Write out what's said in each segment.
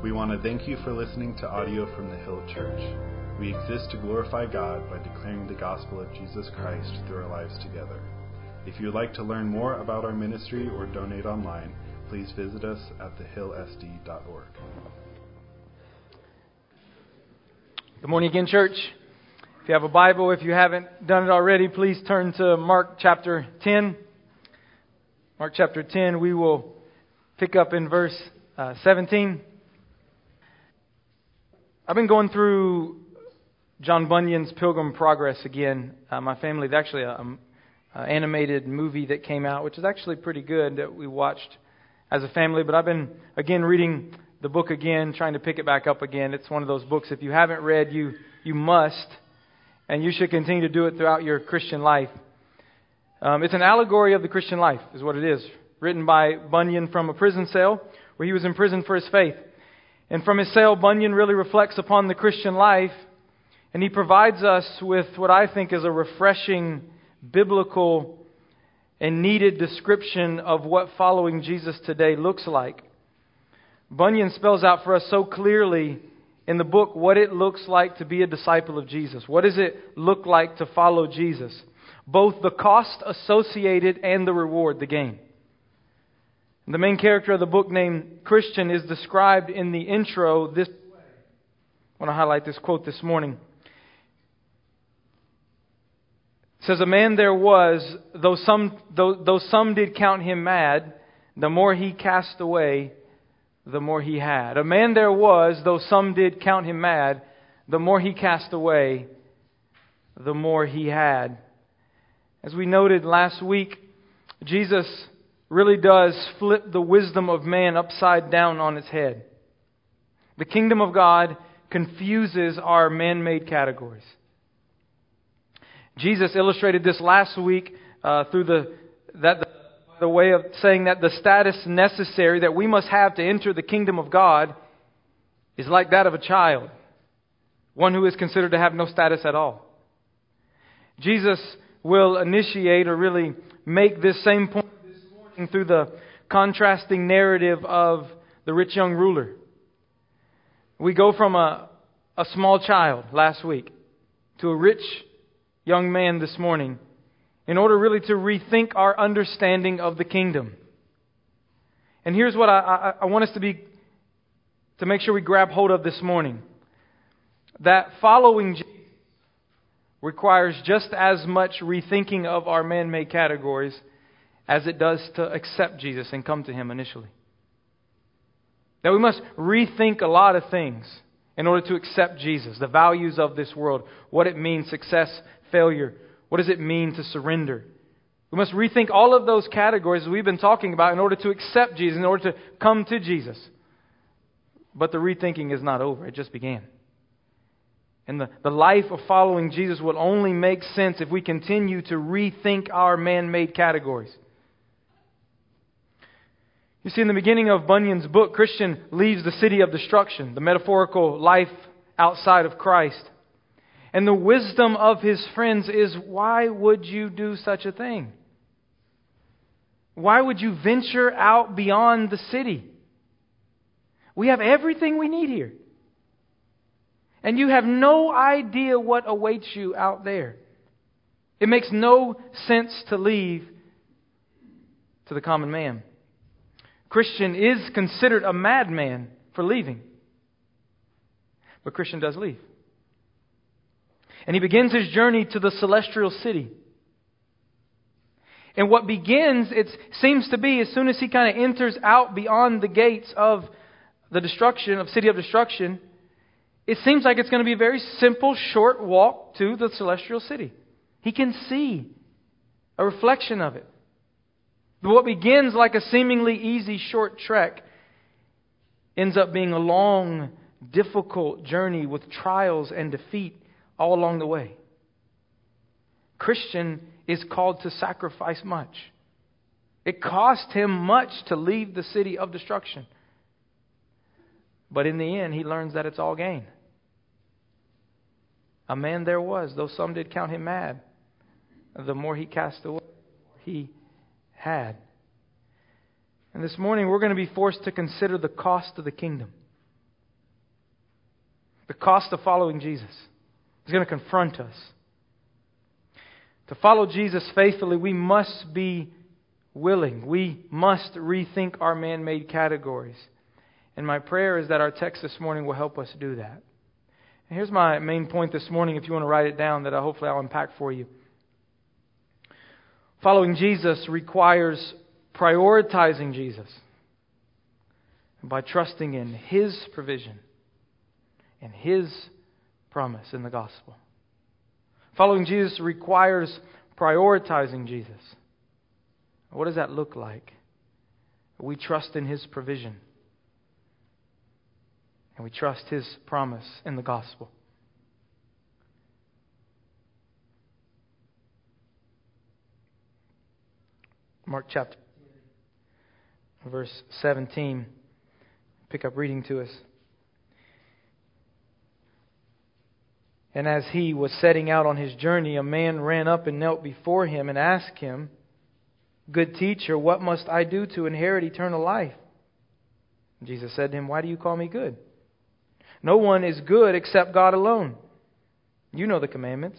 We want to thank you for listening to audio from the Hill Church. We exist to glorify God by declaring the gospel of Jesus Christ through our lives together. If you would like to learn more about our ministry or donate online, please visit us at thehillsd.org. Good morning again, church. If you have a Bible, if you haven't done it already, please turn to Mark chapter 10. Mark chapter 10, we will pick up in verse uh, 17. I've been going through John Bunyan's Pilgrim Progress again. Uh, my family, actually an animated movie that came out, which is actually pretty good that we watched as a family. But I've been, again, reading the book again, trying to pick it back up again. It's one of those books, if you haven't read, you, you must, and you should continue to do it throughout your Christian life. Um, it's an allegory of the Christian life, is what it is. Written by Bunyan from a prison cell where he was imprisoned for his faith. And from his cell, Bunyan really reflects upon the Christian life, and he provides us with what I think is a refreshing biblical and needed description of what following Jesus today looks like. Bunyan spells out for us so clearly in the book what it looks like to be a disciple of Jesus. What does it look like to follow Jesus? Both the cost associated and the reward, the gain. The main character of the book, named Christian, is described in the intro this way. I want to highlight this quote this morning. It says, A man there was, though some, though, though some did count him mad, the more he cast away, the more he had. A man there was, though some did count him mad, the more he cast away, the more he had. As we noted last week, Jesus really does flip the wisdom of man upside down on its head. The kingdom of God confuses our man made categories. Jesus illustrated this last week uh, through the, that, the, the way of saying that the status necessary that we must have to enter the kingdom of God is like that of a child, one who is considered to have no status at all. Jesus will initiate or really make this same point through the contrasting narrative of the rich young ruler. We go from a, a small child last week to a rich young man this morning in order really to rethink our understanding of the kingdom. And here's what I, I, I want us to be to make sure we grab hold of this morning. That following Jesus requires just as much rethinking of our man made categories as it does to accept Jesus and come to Him initially. That we must rethink a lot of things in order to accept Jesus, the values of this world, what it means, success, failure, what does it mean to surrender. We must rethink all of those categories we've been talking about in order to accept Jesus, in order to come to Jesus. But the rethinking is not over, it just began. And the, the life of following Jesus will only make sense if we continue to rethink our man made categories. You see, in the beginning of Bunyan's book, Christian leaves the city of destruction, the metaphorical life outside of Christ. And the wisdom of his friends is why would you do such a thing? Why would you venture out beyond the city? We have everything we need here. And you have no idea what awaits you out there. It makes no sense to leave to the common man. Christian is considered a madman for leaving. But Christian does leave. And he begins his journey to the celestial city. And what begins, it seems to be, as soon as he kind of enters out beyond the gates of the destruction, of city of destruction, it seems like it's going to be a very simple, short walk to the celestial city. He can see a reflection of it. But what begins like a seemingly easy short trek ends up being a long, difficult journey with trials and defeat all along the way. Christian is called to sacrifice much. It cost him much to leave the city of destruction. But in the end, he learns that it's all gain. A man there was, though some did count him mad. The more he cast away, he had. And this morning we're going to be forced to consider the cost of the kingdom. The cost of following Jesus. He's going to confront us. To follow Jesus faithfully, we must be willing. We must rethink our man made categories. And my prayer is that our text this morning will help us do that. And here's my main point this morning, if you want to write it down, that I hopefully I'll unpack for you. Following Jesus requires prioritizing Jesus by trusting in His provision and His promise in the gospel. Following Jesus requires prioritizing Jesus. What does that look like? We trust in His provision. And we trust His promise in the gospel. Mark chapter verse 17. Pick up reading to us. And as he was setting out on his journey, a man ran up and knelt before him and asked him, Good teacher, what must I do to inherit eternal life? Jesus said to him, Why do you call me good? No one is good except God alone. You know the commandments.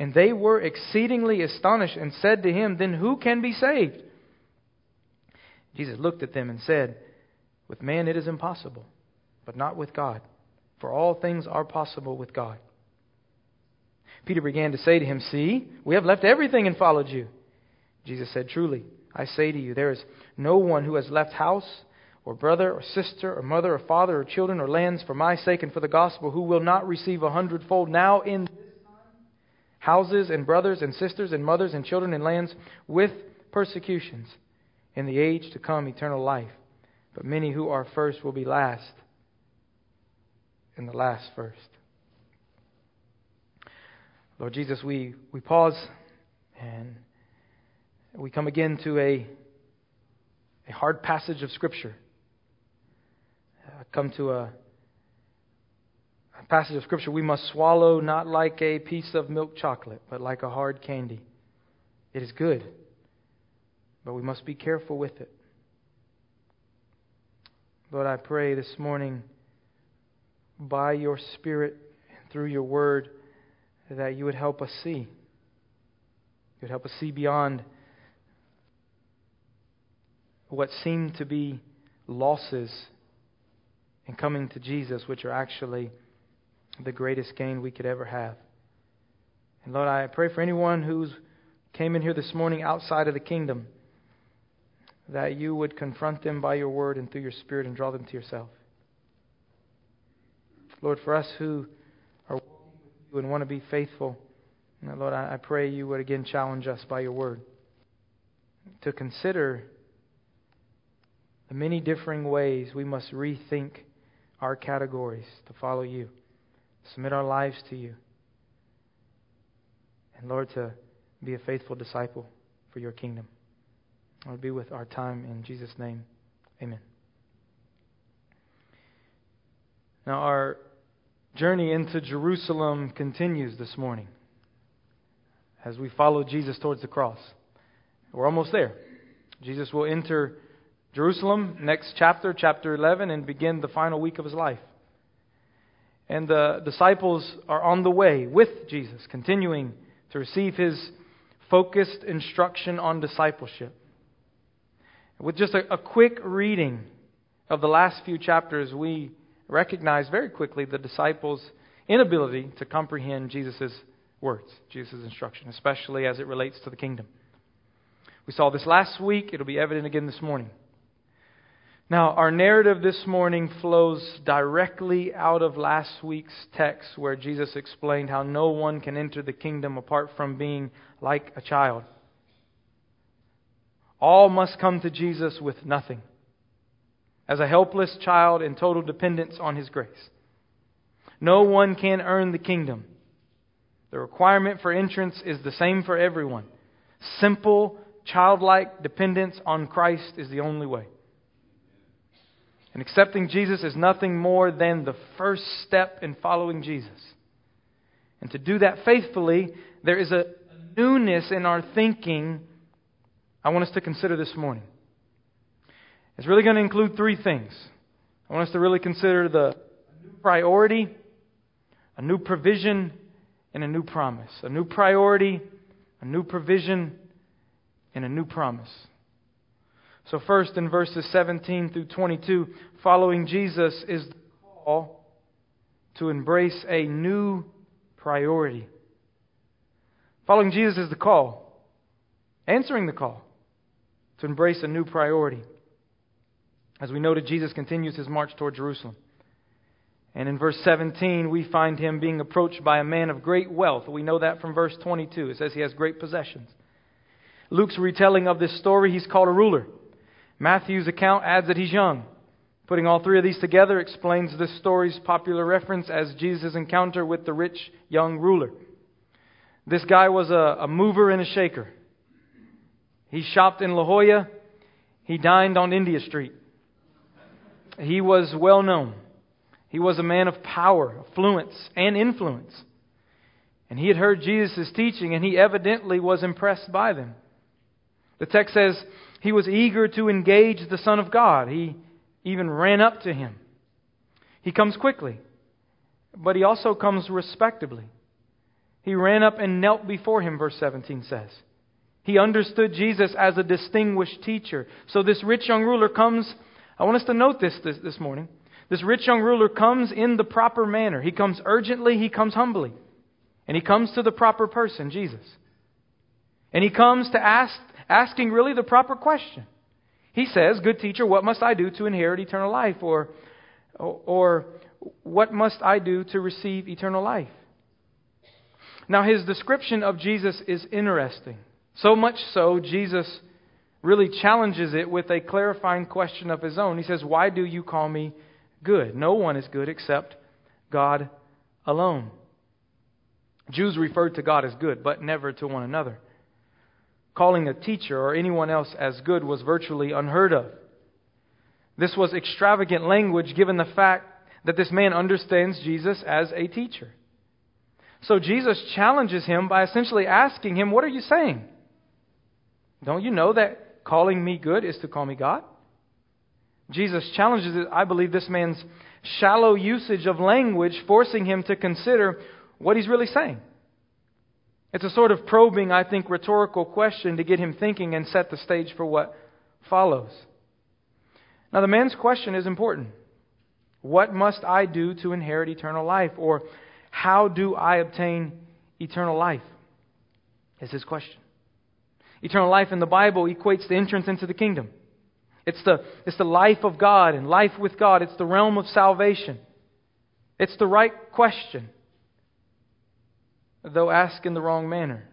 And they were exceedingly astonished and said to him, Then who can be saved? Jesus looked at them and said, With man it is impossible, but not with God, for all things are possible with God. Peter began to say to him, See, we have left everything and followed you. Jesus said, Truly, I say to you, there is no one who has left house, or brother, or sister, or mother, or father, or children, or lands for my sake and for the gospel, who will not receive a hundredfold now in houses, and brothers, and sisters, and mothers, and children, and lands with persecutions, in the age to come eternal life. But many who are first will be last, and the last first. Lord Jesus, we, we pause and we come again to a, a hard passage of Scripture. Uh, come to a, a passage of Scripture we must swallow not like a piece of milk chocolate, but like a hard candy. It is good, but we must be careful with it. Lord, I pray this morning by your Spirit and through your word that you would help us see. You would help us see beyond what seem to be losses in coming to Jesus, which are actually the greatest gain we could ever have. And Lord, I pray for anyone who came in here this morning outside of the kingdom that you would confront them by your word and through your spirit and draw them to yourself. Lord, for us who are walking with you and want to be faithful, Lord, I pray you would again challenge us by your word to consider the many differing ways we must rethink our categories to follow you, submit our lives to you, and Lord, to be a faithful disciple for your kingdom. Lord, be with our time in Jesus' name. Amen. Now, our journey into Jerusalem continues this morning as we follow Jesus towards the cross. We're almost there. Jesus will enter Jerusalem, next chapter, chapter 11, and begin the final week of his life. And the disciples are on the way with Jesus, continuing to receive his focused instruction on discipleship. With just a, a quick reading of the last few chapters, we recognize very quickly the disciples' inability to comprehend Jesus' words, Jesus' instruction, especially as it relates to the kingdom. We saw this last week, it'll be evident again this morning. Now, our narrative this morning flows directly out of last week's text where Jesus explained how no one can enter the kingdom apart from being like a child. All must come to Jesus with nothing, as a helpless child in total dependence on His grace. No one can earn the kingdom. The requirement for entrance is the same for everyone. Simple, childlike dependence on Christ is the only way. And accepting Jesus is nothing more than the first step in following Jesus. And to do that faithfully, there is a newness in our thinking I want us to consider this morning. It's really going to include three things. I want us to really consider the new priority, a new provision, and a new promise. A new priority, a new provision, and a new promise. So, first in verses 17 through 22, following Jesus is the call to embrace a new priority. Following Jesus is the call, answering the call to embrace a new priority. As we noted, Jesus continues his march toward Jerusalem. And in verse 17, we find him being approached by a man of great wealth. We know that from verse 22. It says he has great possessions. Luke's retelling of this story, he's called a ruler. Matthew's account adds that he's young. Putting all three of these together explains this story's popular reference as Jesus' encounter with the rich young ruler. This guy was a, a mover and a shaker. He shopped in La Jolla. He dined on India Street. He was well known. He was a man of power, affluence, and influence. And he had heard Jesus' teaching, and he evidently was impressed by them. The text says he was eager to engage the Son of God. He even ran up to him. He comes quickly, but he also comes respectably. He ran up and knelt before him, verse 17 says. He understood Jesus as a distinguished teacher. So this rich young ruler comes, I want us to note this, this this morning. This rich young ruler comes in the proper manner. He comes urgently, he comes humbly. And he comes to the proper person, Jesus. And he comes to ask, asking really the proper question. He says, Good teacher, what must I do to inherit eternal life? Or, or what must I do to receive eternal life? Now, his description of Jesus is interesting. So much so, Jesus really challenges it with a clarifying question of his own. He says, Why do you call me good? No one is good except God alone. Jews referred to God as good, but never to one another. Calling a teacher or anyone else as good was virtually unheard of. This was extravagant language given the fact that this man understands Jesus as a teacher. So Jesus challenges him by essentially asking him, What are you saying? Don't you know that calling me good is to call me God? Jesus challenges, I believe, this man's shallow usage of language, forcing him to consider what he's really saying. It's a sort of probing, I think, rhetorical question to get him thinking and set the stage for what follows. Now, the man's question is important. What must I do to inherit eternal life? Or how do I obtain eternal life? Is his question. Eternal life in the Bible equates the entrance into the kingdom. It's the, it's the life of God and life with God. It's the realm of salvation. It's the right question, though asked in the wrong manner.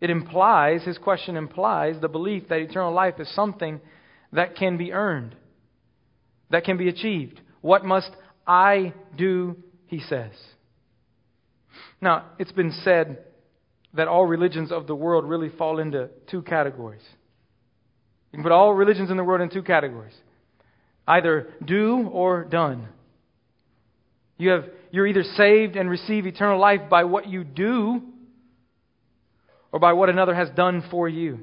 It implies, his question implies, the belief that eternal life is something that can be earned, that can be achieved. What must I do, he says. Now, it's been said that all religions of the world really fall into two categories. You can put all religions in the world in two categories either do or done. You have, you're either saved and receive eternal life by what you do or by what another has done for you.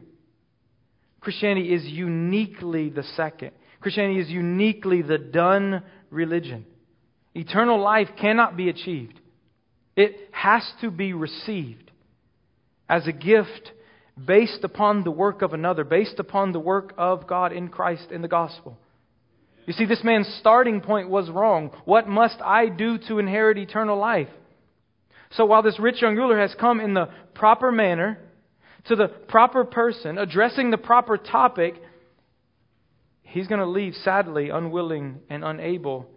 Christianity is uniquely the second. Christianity is uniquely the done religion. Eternal life cannot be achieved, it has to be received as a gift based upon the work of another, based upon the work of God in Christ in the gospel. You see, this man's starting point was wrong. What must I do to inherit eternal life? So while this rich young ruler has come in the proper manner to the proper person, addressing the proper topic, he's going to leave sadly unwilling and unable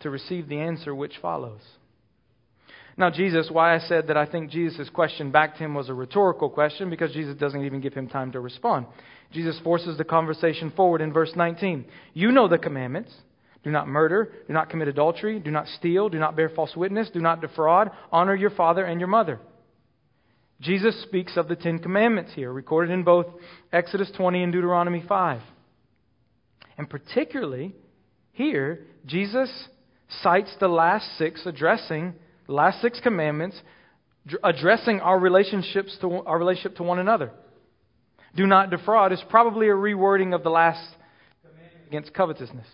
to receive the answer which follows. Now, Jesus, why I said that I think Jesus' question back to him was a rhetorical question, because Jesus doesn't even give him time to respond. Jesus forces the conversation forward in verse 19. You know the commandments. Do not murder, do not commit adultery, do not steal, do not bear false witness, do not defraud, honor your father and your mother. Jesus speaks of the Ten Commandments here, recorded in both Exodus 20 and Deuteronomy 5. And particularly here, Jesus cites the last six, addressing the last six commandments, addressing our relationships to our relationship to one another. Do not defraud is probably a rewording of the last commandment against covetousness.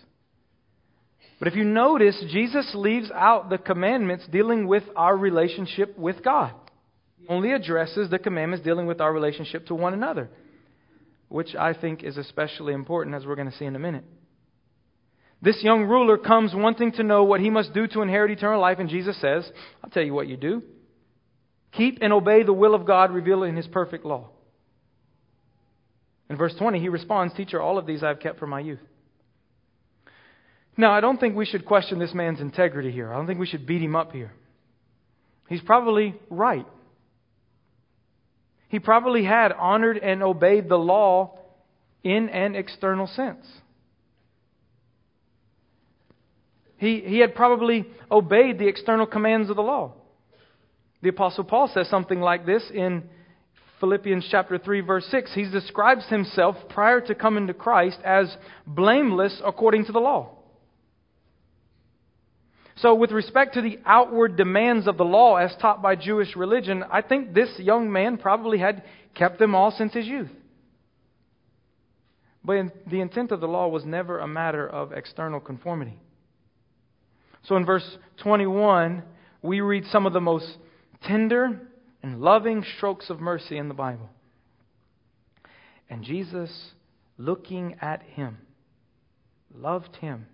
But if you notice, Jesus leaves out the commandments dealing with our relationship with God. He only addresses the commandments dealing with our relationship to one another, which I think is especially important as we're going to see in a minute. This young ruler comes wanting to know what he must do to inherit eternal life, and Jesus says, I'll tell you what you do. Keep and obey the will of God revealed in his perfect law. In verse 20, he responds, Teacher, all of these I have kept from my youth. Now, I don't think we should question this man's integrity here. I don't think we should beat him up here. He's probably right. He probably had honored and obeyed the law in an external sense. He, he had probably obeyed the external commands of the law. The Apostle Paul says something like this in Philippians chapter 3 verse 6. He describes himself prior to coming to Christ as blameless according to the law. So, with respect to the outward demands of the law as taught by Jewish religion, I think this young man probably had kept them all since his youth. But the intent of the law was never a matter of external conformity. So in verse 21, we read some of the most tender and loving strokes of mercy in the Bible. And Jesus, looking at him, loved him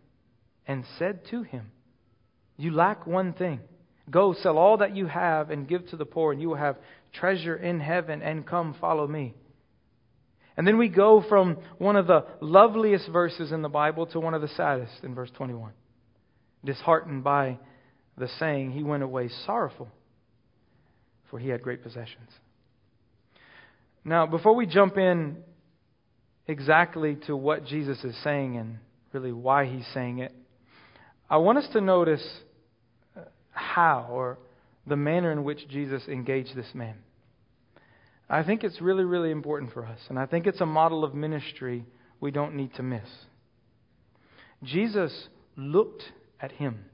and said to him, You lack one thing. Go sell all that you have and give to the poor, and you will have treasure in heaven, and come follow me. And then we go from one of the loveliest verses in the Bible to one of the saddest in verse 21 disheartened by the saying, he went away sorrowful, for he had great possessions. Now, before we jump in exactly to what Jesus is saying and really why he's saying it, I want us to notice uh, how or the manner in which Jesus engaged this man. I think it's really, really important for us, and I think it's a model of ministry we don't need to miss. Jesus looked at him.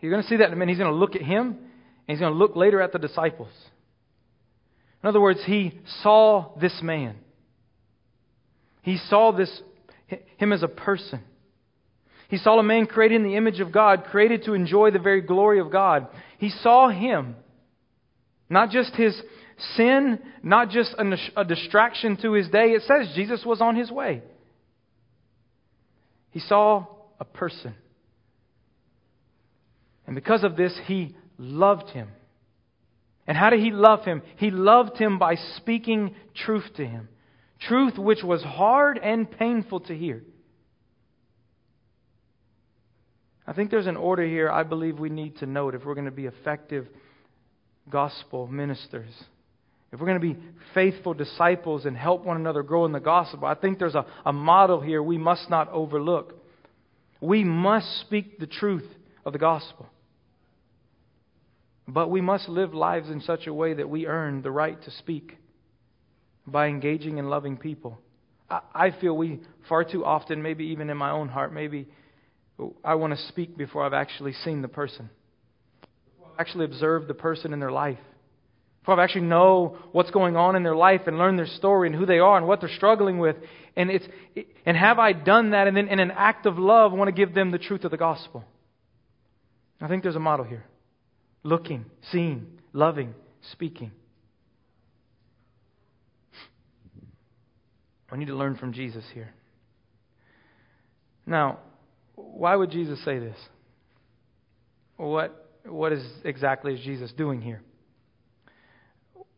You're going to see that in a minute. He's going to look at him, and he's going to look later at the disciples. In other words, he saw this man. He saw this him as a person. He saw a man created in the image of God, created to enjoy the very glory of God. He saw him, not just his sin, not just a, a distraction to his day. It says Jesus was on his way. He saw a person. And because of this, he loved him. And how did he love him? He loved him by speaking truth to him. Truth which was hard and painful to hear. I think there's an order here I believe we need to note if we're going to be effective gospel ministers. If we're going to be faithful disciples and help one another grow in the gospel, I think there's a, a model here we must not overlook. We must speak the truth of the gospel. But we must live lives in such a way that we earn the right to speak by engaging and loving people. I feel we far too often, maybe even in my own heart, maybe I want to speak before I've actually seen the person, actually observed the person in their life. I actually know what's going on in their life and learn their story and who they are and what they're struggling with. And, it's, and have I done that and then in an act of love want to give them the truth of the gospel? I think there's a model here. Looking, seeing, loving, speaking. I need to learn from Jesus here. Now, why would Jesus say this? What, what is exactly is Jesus doing here?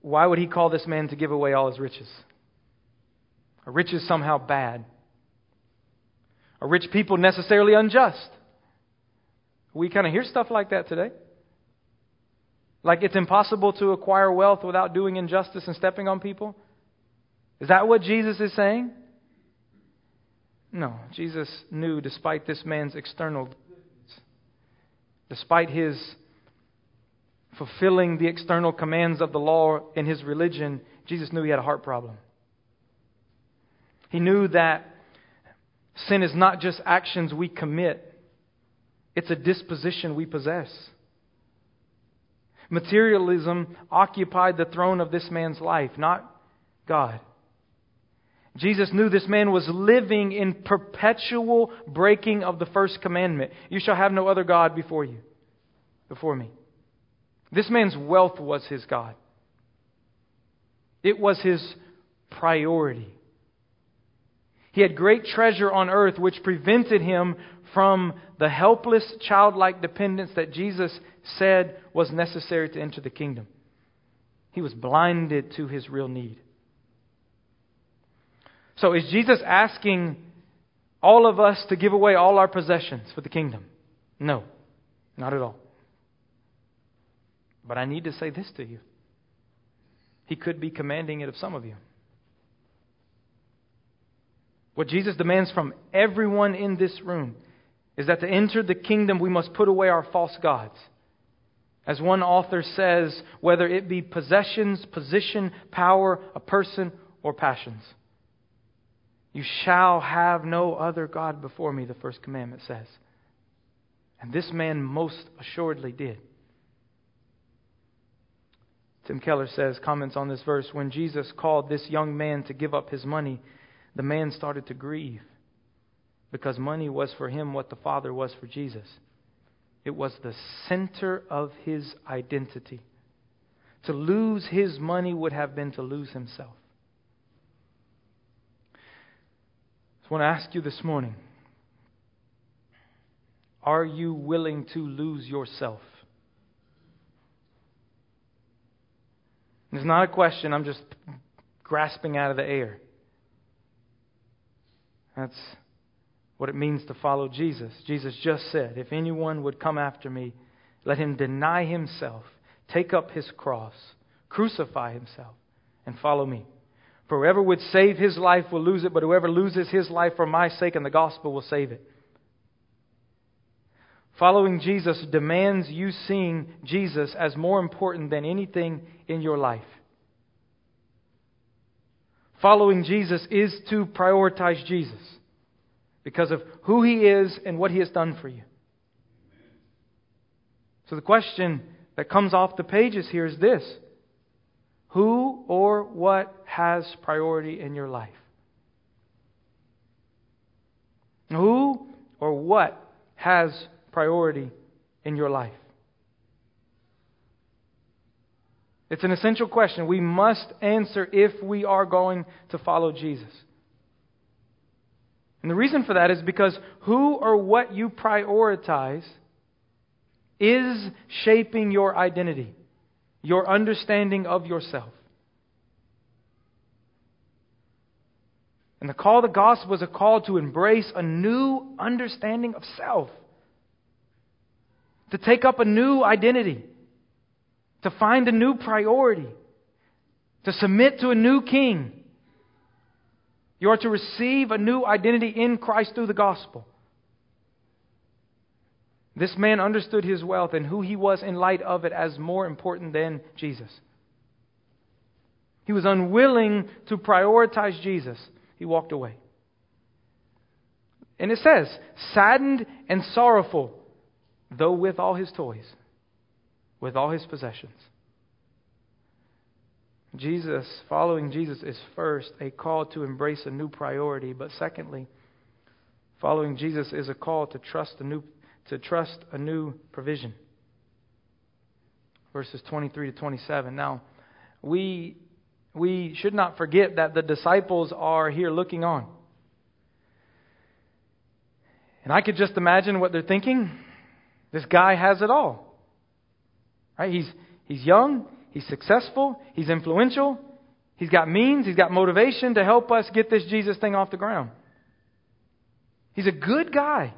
Why would he call this man to give away all his riches? Are riches somehow bad? Are rich people necessarily unjust? We kind of hear stuff like that today. Like it's impossible to acquire wealth without doing injustice and stepping on people? Is that what Jesus is saying? No. Jesus knew, despite this man's external, despite his fulfilling the external commands of the law in his religion, Jesus knew he had a heart problem. He knew that sin is not just actions we commit, it's a disposition we possess. Materialism occupied the throne of this man's life, not God. Jesus knew this man was living in perpetual breaking of the first commandment. You shall have no other God before you, before me. This man's wealth was his God. It was his priority. He had great treasure on earth, which prevented him from the helpless, childlike dependence that Jesus said was necessary to enter the kingdom. He was blinded to his real need. So, is Jesus asking all of us to give away all our possessions for the kingdom? No, not at all. But I need to say this to you. He could be commanding it of some of you. What Jesus demands from everyone in this room is that to enter the kingdom, we must put away our false gods. As one author says, whether it be possessions, position, power, a person, or passions. You shall have no other God before me, the first commandment says. And this man most assuredly did. Tim Keller says, comments on this verse, when Jesus called this young man to give up his money, the man started to grieve because money was for him what the Father was for Jesus. It was the center of his identity. To lose his money would have been to lose himself. So I want to ask you this morning are you willing to lose yourself? It's not a question I'm just grasping out of the air. That's what it means to follow Jesus. Jesus just said, If anyone would come after me, let him deny himself, take up his cross, crucify himself, and follow me. For whoever would save his life will lose it, but whoever loses his life for my sake and the gospel will save it. Following Jesus demands you seeing Jesus as more important than anything in your life. Following Jesus is to prioritize Jesus because of who he is and what he has done for you. So the question that comes off the pages here is this Who or what has priority in your life? Who or what has priority in your life? It's an essential question we must answer if we are going to follow Jesus. And the reason for that is because who or what you prioritize is shaping your identity, your understanding of yourself. And the call of the gospel is a call to embrace a new understanding of self, to take up a new identity, to find a new priority, to submit to a new king you are to receive a new identity in Christ through the gospel. This man understood his wealth and who he was in light of it as more important than Jesus. He was unwilling to prioritize Jesus. He walked away. And it says, saddened and sorrowful, though with all his toys, with all his possessions. Jesus, following Jesus is first a call to embrace a new priority, but secondly, following Jesus is a call to trust a new to trust a new provision. Verses 23 to 27. Now, we we should not forget that the disciples are here looking on. And I could just imagine what they're thinking. This guy has it all. Right? He's he's young, he's successful, he's influential, he's got means, he's got motivation to help us get this Jesus thing off the ground. He's a good guy.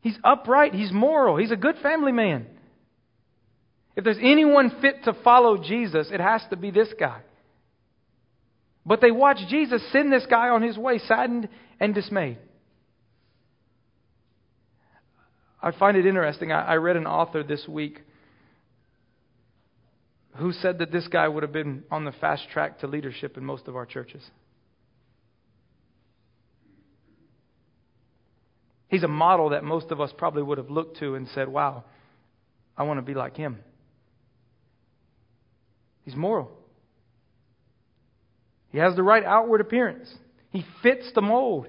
He's upright, he's moral, he's a good family man. If there's anyone fit to follow Jesus, it has to be this guy. But they watch Jesus send this guy on his way, saddened and dismayed. I find it interesting. I, I read an author this week who said that this guy would have been on the fast track to leadership in most of our churches. He's a model that most of us probably would have looked to and said, Wow, I want to be like him. He's moral. He has the right outward appearance. He fits the mold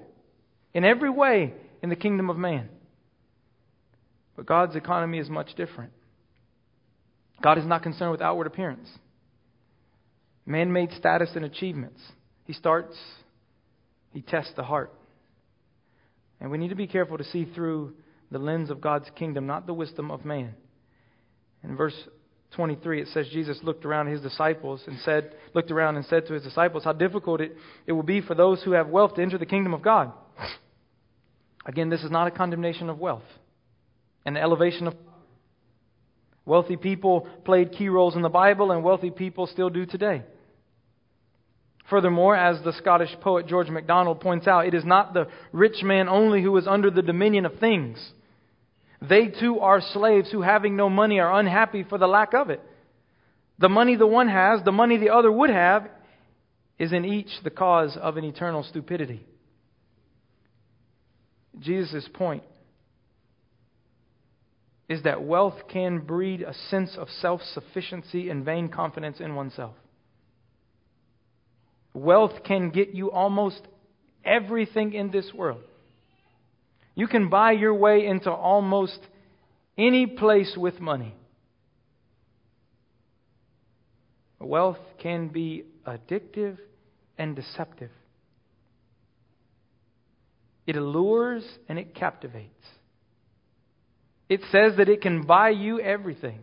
in every way in the kingdom of man. But God's economy is much different. God is not concerned with outward appearance, man made status and achievements. He starts, he tests the heart. And we need to be careful to see through the lens of God's kingdom, not the wisdom of man. In verse 23, it says Jesus looked around his disciples and said, looked around and said to his disciples, How difficult it, it will be for those who have wealth to enter the kingdom of God. Again, this is not a condemnation of wealth and the elevation of wealthy people played key roles in the Bible, and wealthy people still do today. Furthermore, as the Scottish poet George MacDonald points out, it is not the rich man only who is under the dominion of things. They too are slaves who, having no money, are unhappy for the lack of it. The money the one has, the money the other would have, is in each the cause of an eternal stupidity. Jesus' point is that wealth can breed a sense of self sufficiency and vain confidence in oneself. Wealth can get you almost everything in this world. You can buy your way into almost any place with money. Wealth can be addictive and deceptive. It allures and it captivates. It says that it can buy you everything.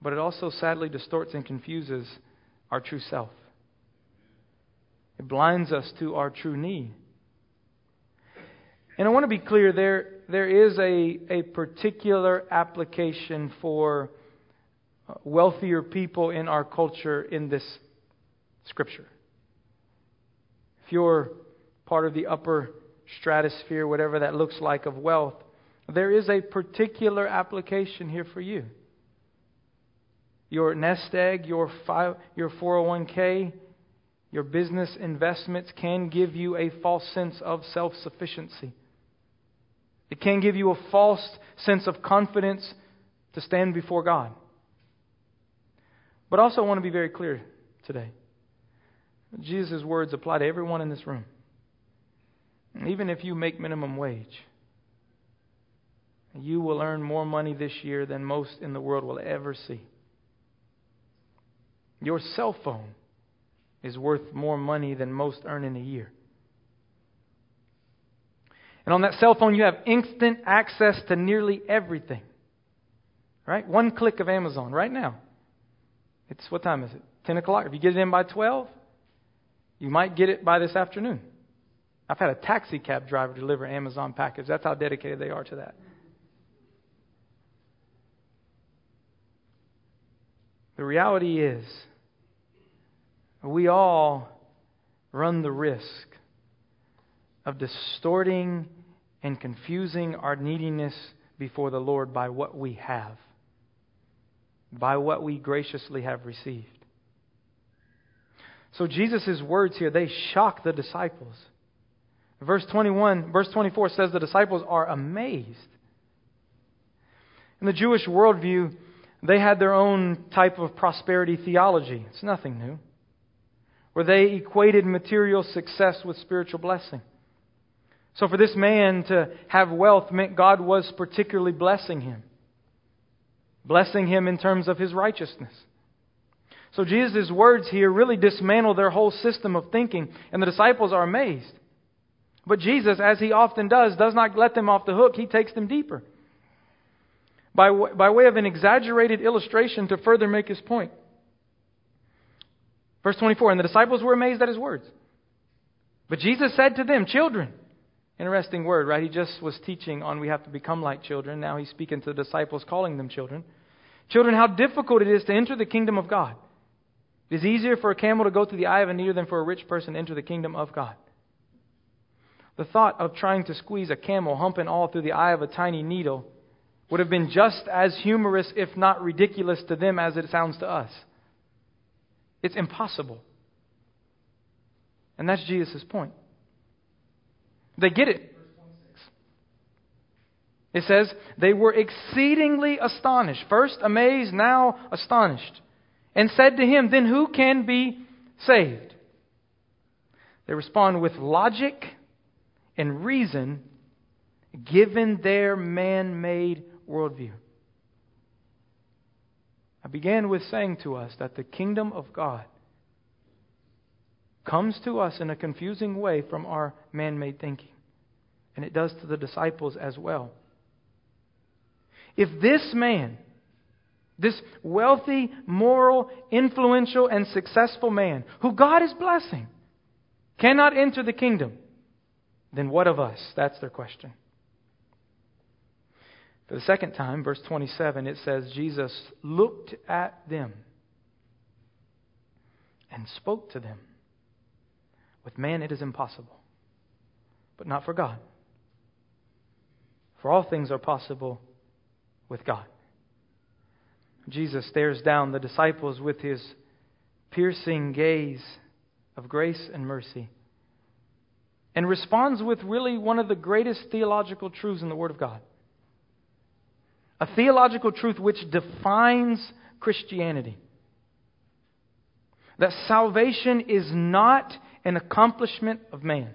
But it also sadly distorts and confuses our true self. It blinds us to our true need. And I want to be clear there, there is a, a particular application for uh, wealthier people in our culture in this scripture. If you're part of the upper stratosphere, whatever that looks like, of wealth, there is a particular application here for you. Your nest egg, your, your 401k, your business investments can give you a false sense of self sufficiency. It can give you a false sense of confidence to stand before God. But also, I want to be very clear today. Jesus' words apply to everyone in this room. Even if you make minimum wage, you will earn more money this year than most in the world will ever see. Your cell phone is worth more money than most earn in a year. And on that cell phone, you have instant access to nearly everything. Right? One click of Amazon right now. It's what time is it? 10 o'clock. If you get it in by 12, you might get it by this afternoon. I've had a taxi cab driver deliver Amazon package. That's how dedicated they are to that. The reality is, we all run the risk of distorting and confusing our neediness before the Lord by what we have, by what we graciously have received. So Jesus' words here, they shock the disciples. Verse 21, verse 24 says the disciples are amazed. In the Jewish worldview, they had their own type of prosperity theology. It's nothing new. Where they equated material success with spiritual blessing. So for this man to have wealth meant God was particularly blessing him. Blessing him in terms of his righteousness. So Jesus' words here really dismantle their whole system of thinking, and the disciples are amazed. But Jesus, as he often does, does not let them off the hook, he takes them deeper. By, by way of an exaggerated illustration to further make his point. Verse 24 And the disciples were amazed at his words. But Jesus said to them, Children, interesting word, right? He just was teaching on we have to become like children. Now he's speaking to the disciples, calling them children. Children, how difficult it is to enter the kingdom of God. It is easier for a camel to go through the eye of a needle than for a rich person to enter the kingdom of God. The thought of trying to squeeze a camel, hump and all, through the eye of a tiny needle would have been just as humorous, if not ridiculous, to them as it sounds to us. It's impossible. And that's Jesus' point. They get it. It says, they were exceedingly astonished. First amazed, now astonished. And said to him, Then who can be saved? They respond with logic and reason given their man made worldview. I began with saying to us that the kingdom of God comes to us in a confusing way from our man made thinking. And it does to the disciples as well. If this man, this wealthy, moral, influential, and successful man, who God is blessing, cannot enter the kingdom, then what of us? That's their question. For the second time, verse 27, it says, Jesus looked at them and spoke to them. With man, it is impossible, but not for God. For all things are possible with God. Jesus stares down the disciples with his piercing gaze of grace and mercy and responds with really one of the greatest theological truths in the Word of God a theological truth which defines Christianity. That salvation is not an accomplishment of man.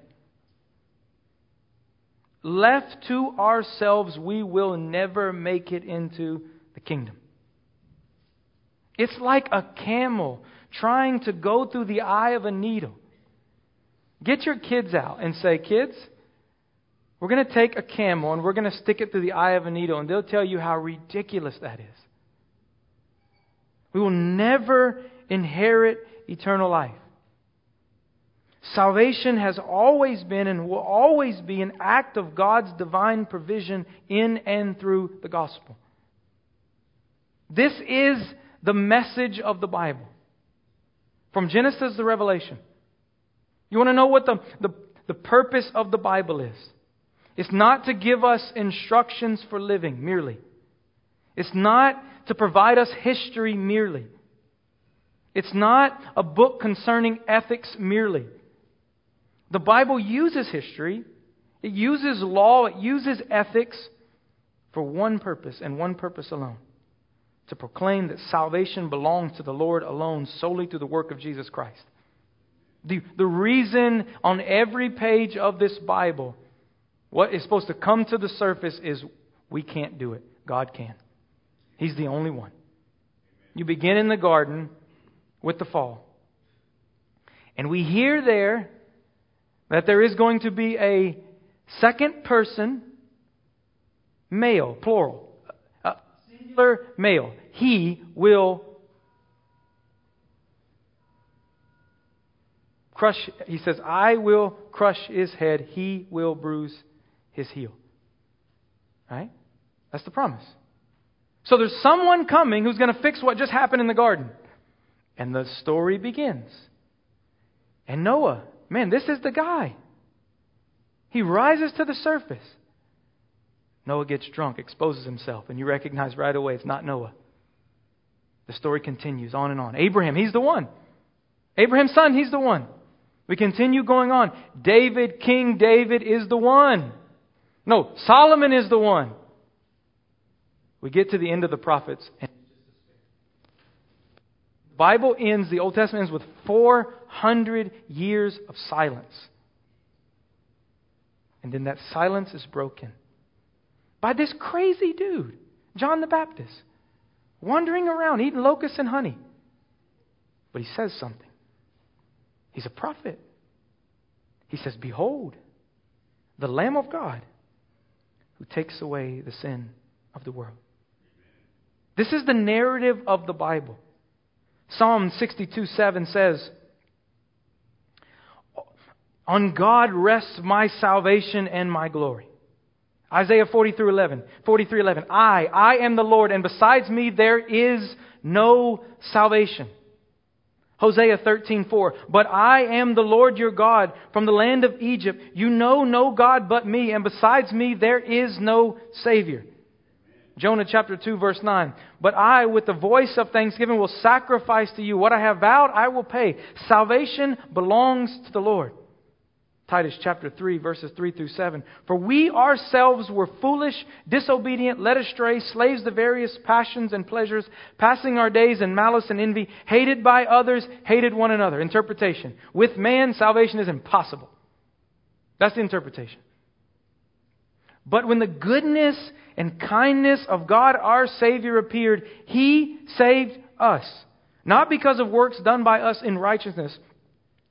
Left to ourselves, we will never make it into the kingdom. It's like a camel trying to go through the eye of a needle. Get your kids out and say, Kids, we're going to take a camel and we're going to stick it through the eye of a needle, and they'll tell you how ridiculous that is. We will never inherit eternal life. Salvation has always been and will always be an act of God's divine provision in and through the gospel. This is the message of the Bible. From Genesis to Revelation. You want to know what the, the, the purpose of the Bible is? It's not to give us instructions for living merely. It's not to provide us history merely. It's not a book concerning ethics merely. The Bible uses history, it uses law, it uses ethics for one purpose and one purpose alone to proclaim that salvation belongs to the Lord alone solely through the work of Jesus Christ. The, the reason on every page of this Bible what is supposed to come to the surface is we can't do it. God can. He's the only one. You begin in the garden with the fall. And we hear there that there is going to be a second person, male, plural, singular male. He will crush, he says, I will crush his head, he will bruise his heel. Right? That's the promise. So there's someone coming who's going to fix what just happened in the garden. And the story begins. And Noah, man, this is the guy. He rises to the surface. Noah gets drunk, exposes himself, and you recognize right away it's not Noah. The story continues on and on. Abraham, he's the one. Abraham's son, he's the one. We continue going on. David, King David, is the one. No, Solomon is the one. We get to the end of the prophets and the Bible ends, the Old Testament ends with 400 years of silence. And then that silence is broken by this crazy dude, John the Baptist, wandering around eating locusts and honey. But he says something. He's a prophet. He says, Behold, the Lamb of God who takes away the sin of the world. This is the narrative of the Bible. Psalm 62 7 says, On God rests my salvation and my glory. Isaiah 43 11, 43 11. I, I am the Lord, and besides me there is no salvation. Hosea 13:4 But I am the Lord your God from the land of Egypt. You know no god but me and besides me there is no savior. Jonah chapter 2 verse 9 But I with the voice of thanksgiving will sacrifice to you what I have vowed I will pay. Salvation belongs to the Lord Titus chapter 3, verses 3 through 7. For we ourselves were foolish, disobedient, led astray, slaves to various passions and pleasures, passing our days in malice and envy, hated by others, hated one another. Interpretation. With man, salvation is impossible. That's the interpretation. But when the goodness and kindness of God our Savior appeared, He saved us. Not because of works done by us in righteousness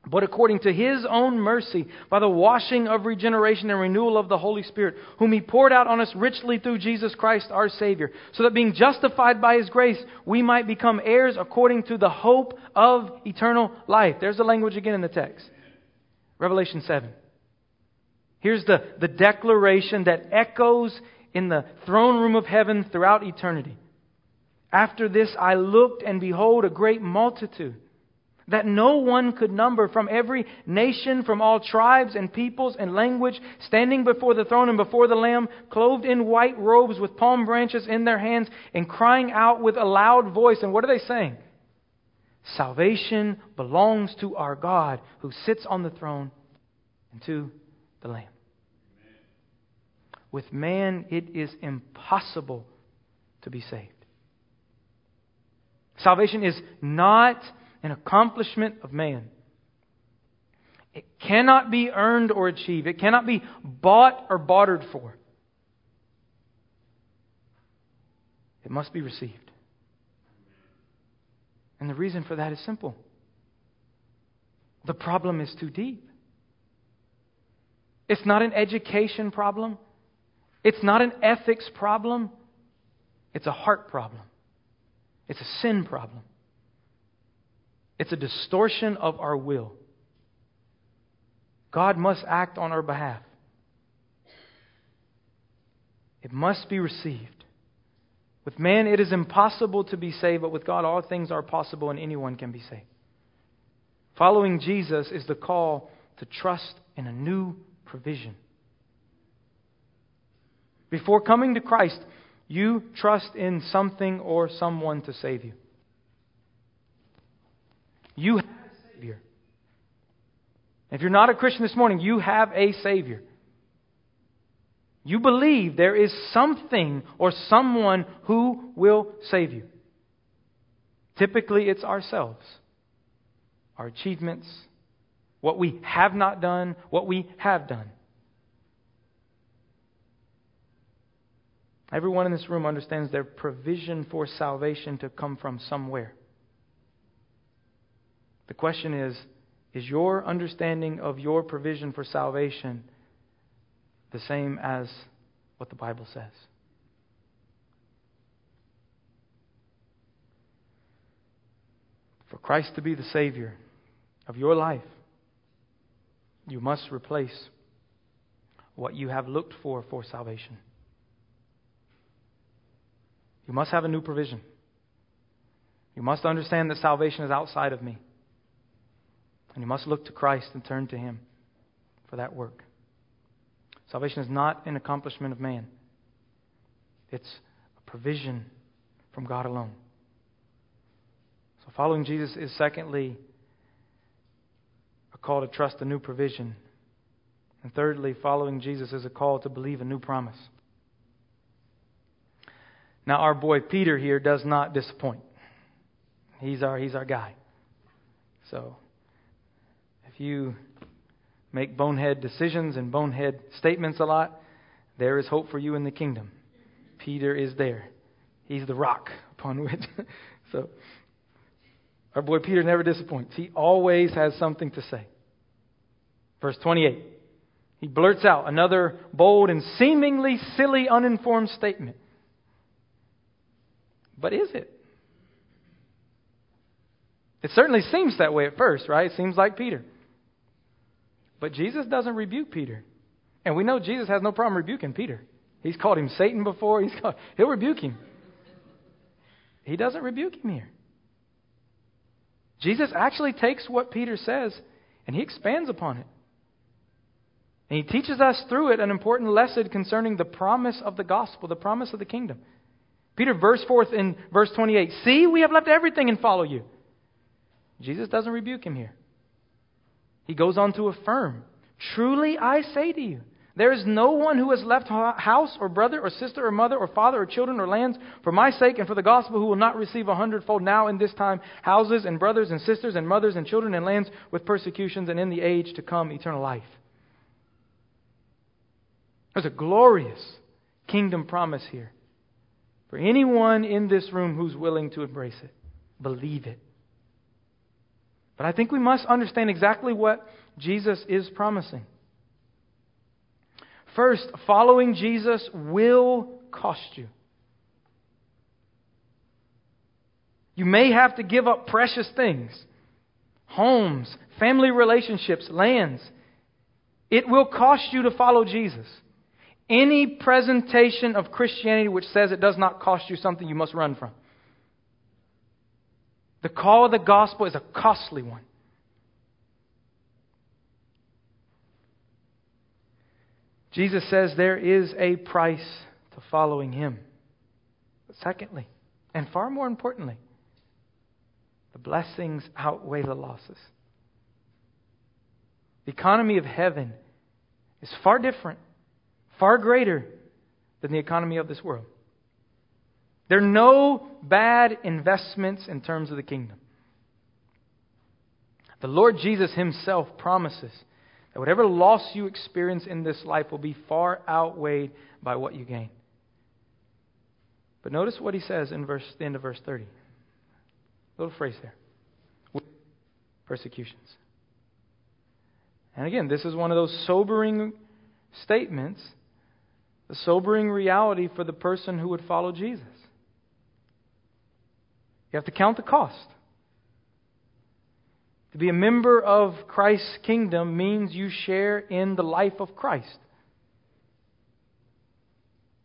but according to his own mercy, by the washing of regeneration and renewal of the Holy Spirit, whom he poured out on us richly through Jesus Christ our Savior, so that being justified by his grace, we might become heirs according to the hope of eternal life. There's the language again in the text. Revelation 7. Here's the, the declaration that echoes in the throne room of heaven throughout eternity. After this I looked, and behold, a great multitude that no one could number from every nation, from all tribes and peoples and language, standing before the throne and before the Lamb, clothed in white robes with palm branches in their hands, and crying out with a loud voice. And what are they saying? Salvation belongs to our God who sits on the throne and to the Lamb. With man, it is impossible to be saved. Salvation is not an accomplishment of man. It cannot be earned or achieved. It cannot be bought or bartered for. It must be received. And the reason for that is simple the problem is too deep. It's not an education problem, it's not an ethics problem, it's a heart problem, it's a sin problem. It's a distortion of our will. God must act on our behalf. It must be received. With man, it is impossible to be saved, but with God, all things are possible and anyone can be saved. Following Jesus is the call to trust in a new provision. Before coming to Christ, you trust in something or someone to save you. You have a Savior. If you're not a Christian this morning, you have a Savior. You believe there is something or someone who will save you. Typically, it's ourselves, our achievements, what we have not done, what we have done. Everyone in this room understands their provision for salvation to come from somewhere. The question is Is your understanding of your provision for salvation the same as what the Bible says? For Christ to be the Savior of your life, you must replace what you have looked for for salvation. You must have a new provision. You must understand that salvation is outside of me. And you must look to Christ and turn to Him for that work. Salvation is not an accomplishment of man, it's a provision from God alone. So, following Jesus is secondly a call to trust a new provision. And thirdly, following Jesus is a call to believe a new promise. Now, our boy Peter here does not disappoint. He's our, he's our guy. So, if you make bonehead decisions and bonehead statements a lot, there is hope for you in the kingdom. Peter is there. He's the rock upon which. so, our boy Peter never disappoints. He always has something to say. Verse 28. He blurts out another bold and seemingly silly, uninformed statement. But is it? It certainly seems that way at first, right? It seems like Peter. But Jesus doesn't rebuke Peter. And we know Jesus has no problem rebuking Peter. He's called him Satan before. He's called, he'll rebuke him. He doesn't rebuke him here. Jesus actually takes what Peter says and he expands upon it. And he teaches us through it an important lesson concerning the promise of the gospel, the promise of the kingdom. Peter verse forth in verse 28 See, we have left everything and follow you. Jesus doesn't rebuke him here. He goes on to affirm Truly I say to you, there is no one who has left house or brother or sister or mother or father or children or lands for my sake and for the gospel who will not receive a hundredfold now in this time houses and brothers and sisters and mothers and children and lands with persecutions and in the age to come eternal life. There's a glorious kingdom promise here for anyone in this room who's willing to embrace it, believe it. But I think we must understand exactly what Jesus is promising. First, following Jesus will cost you. You may have to give up precious things homes, family relationships, lands. It will cost you to follow Jesus. Any presentation of Christianity which says it does not cost you something, you must run from. The call of the gospel is a costly one. Jesus says there is a price to following him. But secondly, and far more importantly, the blessings outweigh the losses. The economy of heaven is far different, far greater than the economy of this world. There are no bad investments in terms of the kingdom. The Lord Jesus Himself promises that whatever loss you experience in this life will be far outweighed by what you gain. But notice what He says in verse, the end of verse 30. Little phrase there persecutions. And again, this is one of those sobering statements, the sobering reality for the person who would follow Jesus. You have to count the cost. To be a member of Christ's kingdom means you share in the life of Christ,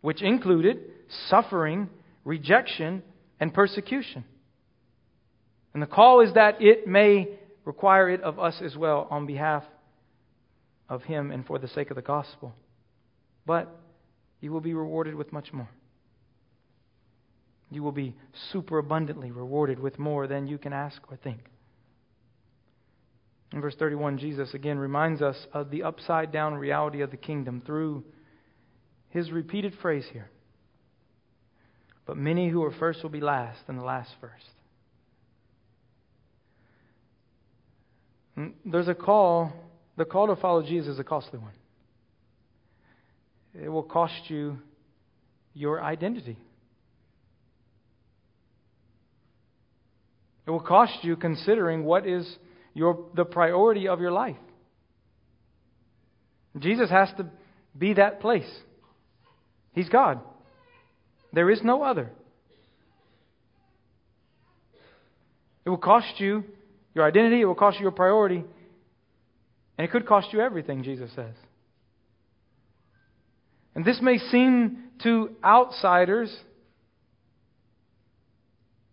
which included suffering, rejection, and persecution. And the call is that it may require it of us as well on behalf of Him and for the sake of the gospel. But you will be rewarded with much more. You will be superabundantly rewarded with more than you can ask or think. In verse 31, Jesus again reminds us of the upside down reality of the kingdom through his repeated phrase here. But many who are first will be last, and the last first. And there's a call, the call to follow Jesus is a costly one. It will cost you your identity. It will cost you considering what is your, the priority of your life. Jesus has to be that place. He's God. There is no other. It will cost you your identity, it will cost you your priority, and it could cost you everything, Jesus says. And this may seem to outsiders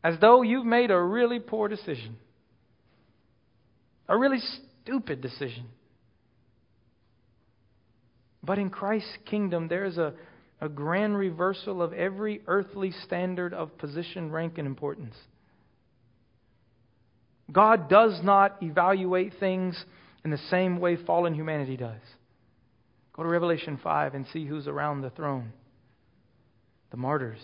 as though you've made a really poor decision, a really stupid decision. But in Christ's kingdom, there is a, a grand reversal of every earthly standard of position, rank, and importance. God does not evaluate things in the same way fallen humanity does. Go to Revelation 5 and see who's around the throne the martyrs